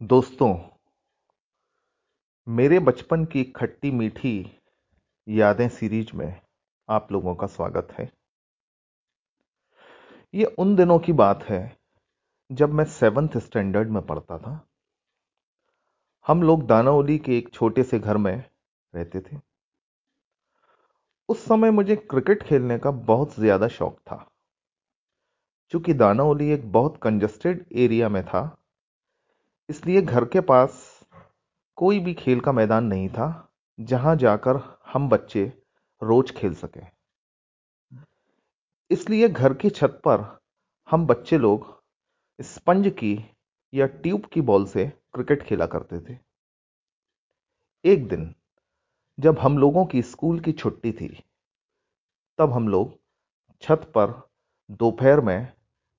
दोस्तों, मेरे बचपन की खट्टी मीठी यादें सीरीज़ में आप लोगों का स्वागत है। ये उन दिनों की बात है जब मैं सेवन्थ स्टैंडर्ड में पढ़ता था। हम लोग दानावली के एक छोटे से घर में रहते थे। उस समय मुझे क्रिकेट खेलने का बहुत ज़्यादा शौक था चूँकि दानावली एक बहुत कंजस्टेड एरिया में था। इसलिए घर के पास कोई भी खेल का मैदान नहीं था, जहाँ जाकर हम बच्चे रोज खेल सके। इसलिए घर की छत पर हम बच्चे लोग स्पंज की या ट्यूब की बॉल से क्रिकेट खेला करते थे। एक दिन जब हम लोगों की स्कूल की छुट्टी थी, तब हम लोग छत पर दोपहर में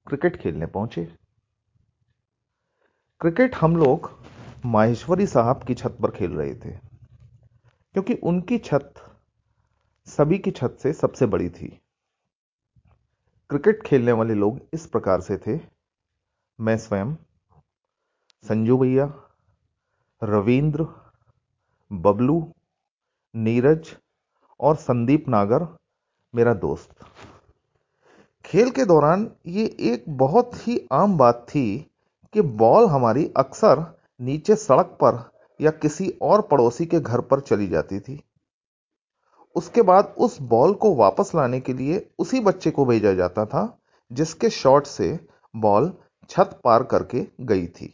क्रिकेट खेलने पहुँचे। क्रिकेट हम लोग माहेश्वरी साहब की छत पर खेल रहे थे, क्योंकि उनकी छत सभी की छत से सबसे बड़ी थी। क्रिकेट खेलने वाले लोग इस प्रकार से थे। मैं स्वयं, संजू भैया, रविंद्र, बबलू, नीरज और संदीप नागर मेरा दोस्त। खेल के दौरान ये एक बहुत ही आम बात थी कि बॉल हमारी अक्सर नीचे सड़क पर या किसी और पड़ोसी के घर पर चली जाती थी। उसके बाद उस बॉल को वापस लाने के लिए उसी बच्चे को भेजा जाता था, जिसके शॉट से बॉल छत पार करके गई थी।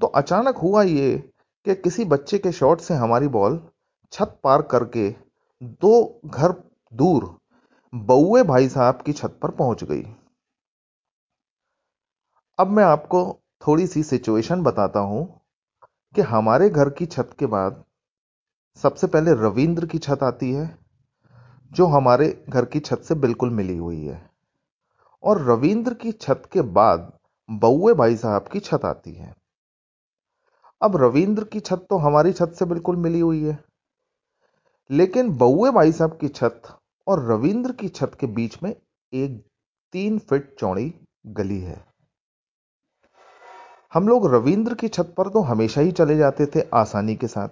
तो अचानक हुआ ये कि किसी बच्चे के शॉट से हमारी बॉल छत पार करके दो घर दूर बउए भाई साहब की छत पर पहुँच गई। अब मैं आपको थोड़ी सी सिचुएशन बताता हूँ कि हमारे घर की छत के बाद सबसे पहले रविंद्र की छत आती है, जो हमारे घर की छत से बिल्कुल मिली हुई है। और रविंद्र की छत के बाद बउए भाई साहब की छत आती है। अब रविंद्र की छत तो हमारी छत से बिल्कुल मिली हुई है। लेकिन बउए भाई साहब की छत और रविंद्र की छत के बीच में एक तीन फिट चौड़ी गली है। हम लोग रविंद्र की छत पर तो हमेशा ही चले जाते थे आसानी के साथ।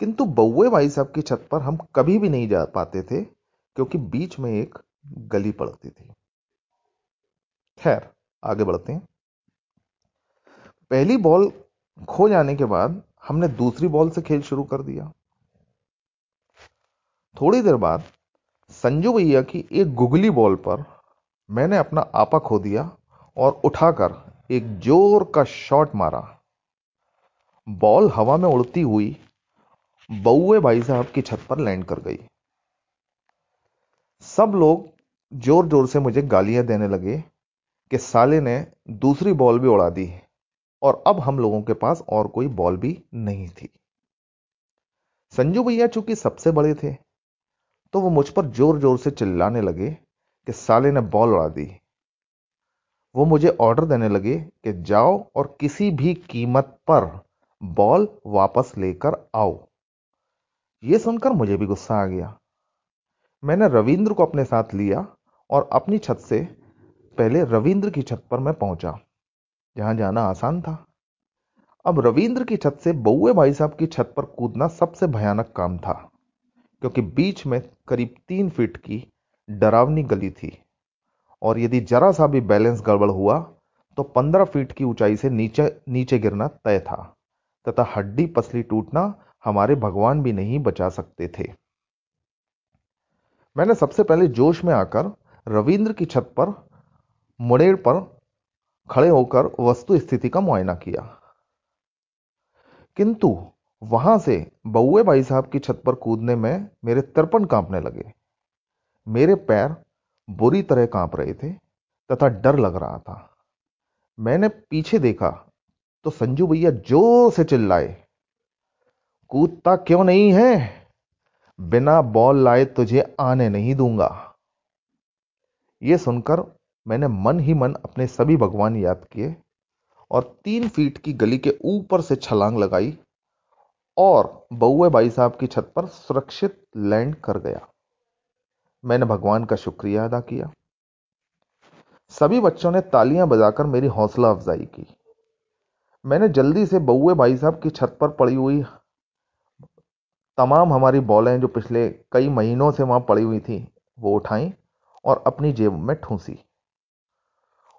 किंतु बउए भाई साहब की छत पर हम कभी भी नहीं जा पाते थे, क्योंकि बीच में एक गली पड़ती थी। खैर, आगे बढ़ते हैं। पहली बॉल खो जाने के बाद हमने दूसरी बॉल से खेल शुरू कर दिया। थोड़ी देर बाद संजू भैया की एक गुगली बॉल पर मैंने अपना आपा खो दिया और उठाकर एक ज़ोर का शॉट मारा। बॉल हवा में उड़ती हुई बउए भाई साहब की छत पर लैंड कर गई। सब लोग ज़ोर ज़ोर से मुझे गालियाँ देने लगे कि साले ने दूसरी बॉल भी उड़ा दी और अब हम लोगों के पास और कोई बॉल भी नहीं थी। संजू भैया चूँकि सबसे बड़े थे तो वो मुझ पर ज़ोर ज़ोर से चिल्लाने लगे कि साले ने बॉल उड़ा दी। वो मुझे ऑर्डर देने लगे कि जाओ और किसी भी कीमत पर बॉल वापस लेकर आओ। यह सुनकर मुझे भी गुस्सा आ गया। मैंने रविंद्र को अपने साथ लिया और अपनी छत से पहले रविंद्र की छत पर मैं पहुँचा, जहाँ जाना आसान था। अब रविंद्र की छत से बउए भाई साहब की छत पर कूदना सबसे भयानक काम था, क्योंकि बीच में करीब तीन फीट की डरावनी गली थी। और यदि जरा सा भी बैलेंस गड़बड़ हुआ तो पंद्रह फीट की ऊंचाई से नीचे नीचे गिरना तय था। तथा हड्डी पसली टूटना हमारे भगवान भी नहीं बचा सकते थे। मैंने सबसे पहले जोश में आकर रविंद्र की छत पर मुड़ेड़ पर खड़े होकर वस्तु स्थिति का मुआयना किया। किंतु वहाँ से बउए भाई साहब की छत पर कूदने में मेरे तर्पण कांपने लगे। मेरे पैर बुरी तरह काँप रहे थे तथा डर लग रहा था। मैंने पीछे देखा तो संजू भैया ज़ोर से चिल्लाए, कूदता क्यों नहीं है? बिना बॉल लाए तुझे आने नहीं दूँगा। यह सुनकर मैंने मन ही मन अपने सभी भगवान याद किए और तीन फीट की गली के ऊपर से छलांग लगाई और बउए भाई साहब की छत पर सुरक्षित लैंड कर गया। मैंने भगवान का शुक्रिया अदा किया। सभी बच्चों ने तालियाँ बजाकर मेरी हौसला अफजाई की। मैंने जल्दी से बउए भाई साहब की छत पर पड़ी हुई तमाम हमारी बॉलें जो पिछले कई महीनों से वहाँ पड़ी हुई थी, वो उठाई और अपनी जेब में ठूंसी।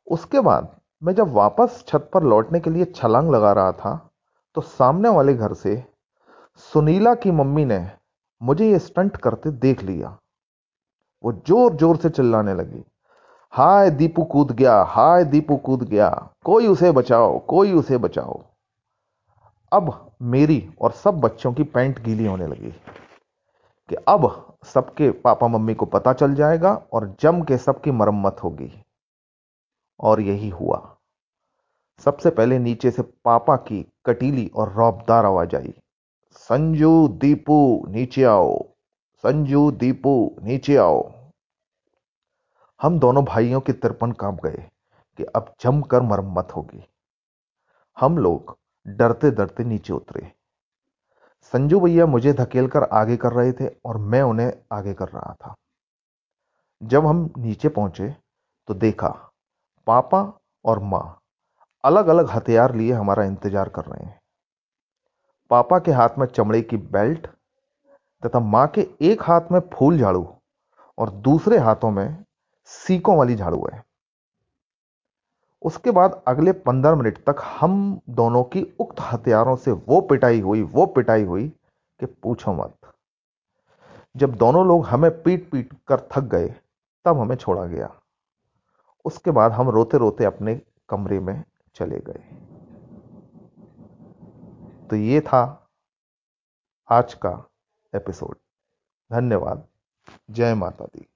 उसके बाद मैं जब वापस छत पर लौटने के लिए छलांग लगा रहा था तो सामने वाले घर से सुनीला की मम्मी ने मुझे ये स्टंट करते देख लिया। वो ज़ोर ज़ोर से चिल्लाने लगी। हाय, दीपू कूद गया, हाय, दीपू कूद गया। कोई उसे बचाओ, कोई उसे बचाओ। अब मेरी और सब बच्चों की पैंट गीली होने लगी कि अब सबके पापा मम्मी को पता चल जाएगा और जम के सबकी मरम्मत होगी। और यही हुआ। सबसे पहले नीचे से पापा की कटीली और रौबदार आवाज़ आई। संजू, दीपू, नीचे आओ। संजू, दीपू, नीचे आओ। हम दोनों भाइयों के तिरपन काँप गए कि अब जमकर मरम्मत होगी। हम लोग डरते डरते नीचे उतरे। संजू भैया मुझे धकेलकर आगे कर रहे थे और मैं उन्हें आगे कर रहा था। जब हम नीचे पहुँचे तो देखा, पापा और माँ अलग अलग हथियार लिए हमारा इंतज़ार कर रहे हैं। पापा के हाथ में चमड़े की बेल्ट तथा माँ के एक हाथ में फूल झाड़ू और दूसरे हाथों में सीकों वाली झाड़ू है। उसके बाद अगले पंद्रह मिनट तक हम दोनों की उक्त हथियारों से वो पिटाई हुई, वो पिटाई हुई कि पूछो मत। जब दोनों लोग हमें पीट पीट कर थक गए, तब हमें छोड़ा गया। उसके बाद हम रोते रोते अपने कमरे में चले गए। तो ये था आज का एपिसोड। धन्यवाद। जय माता दी।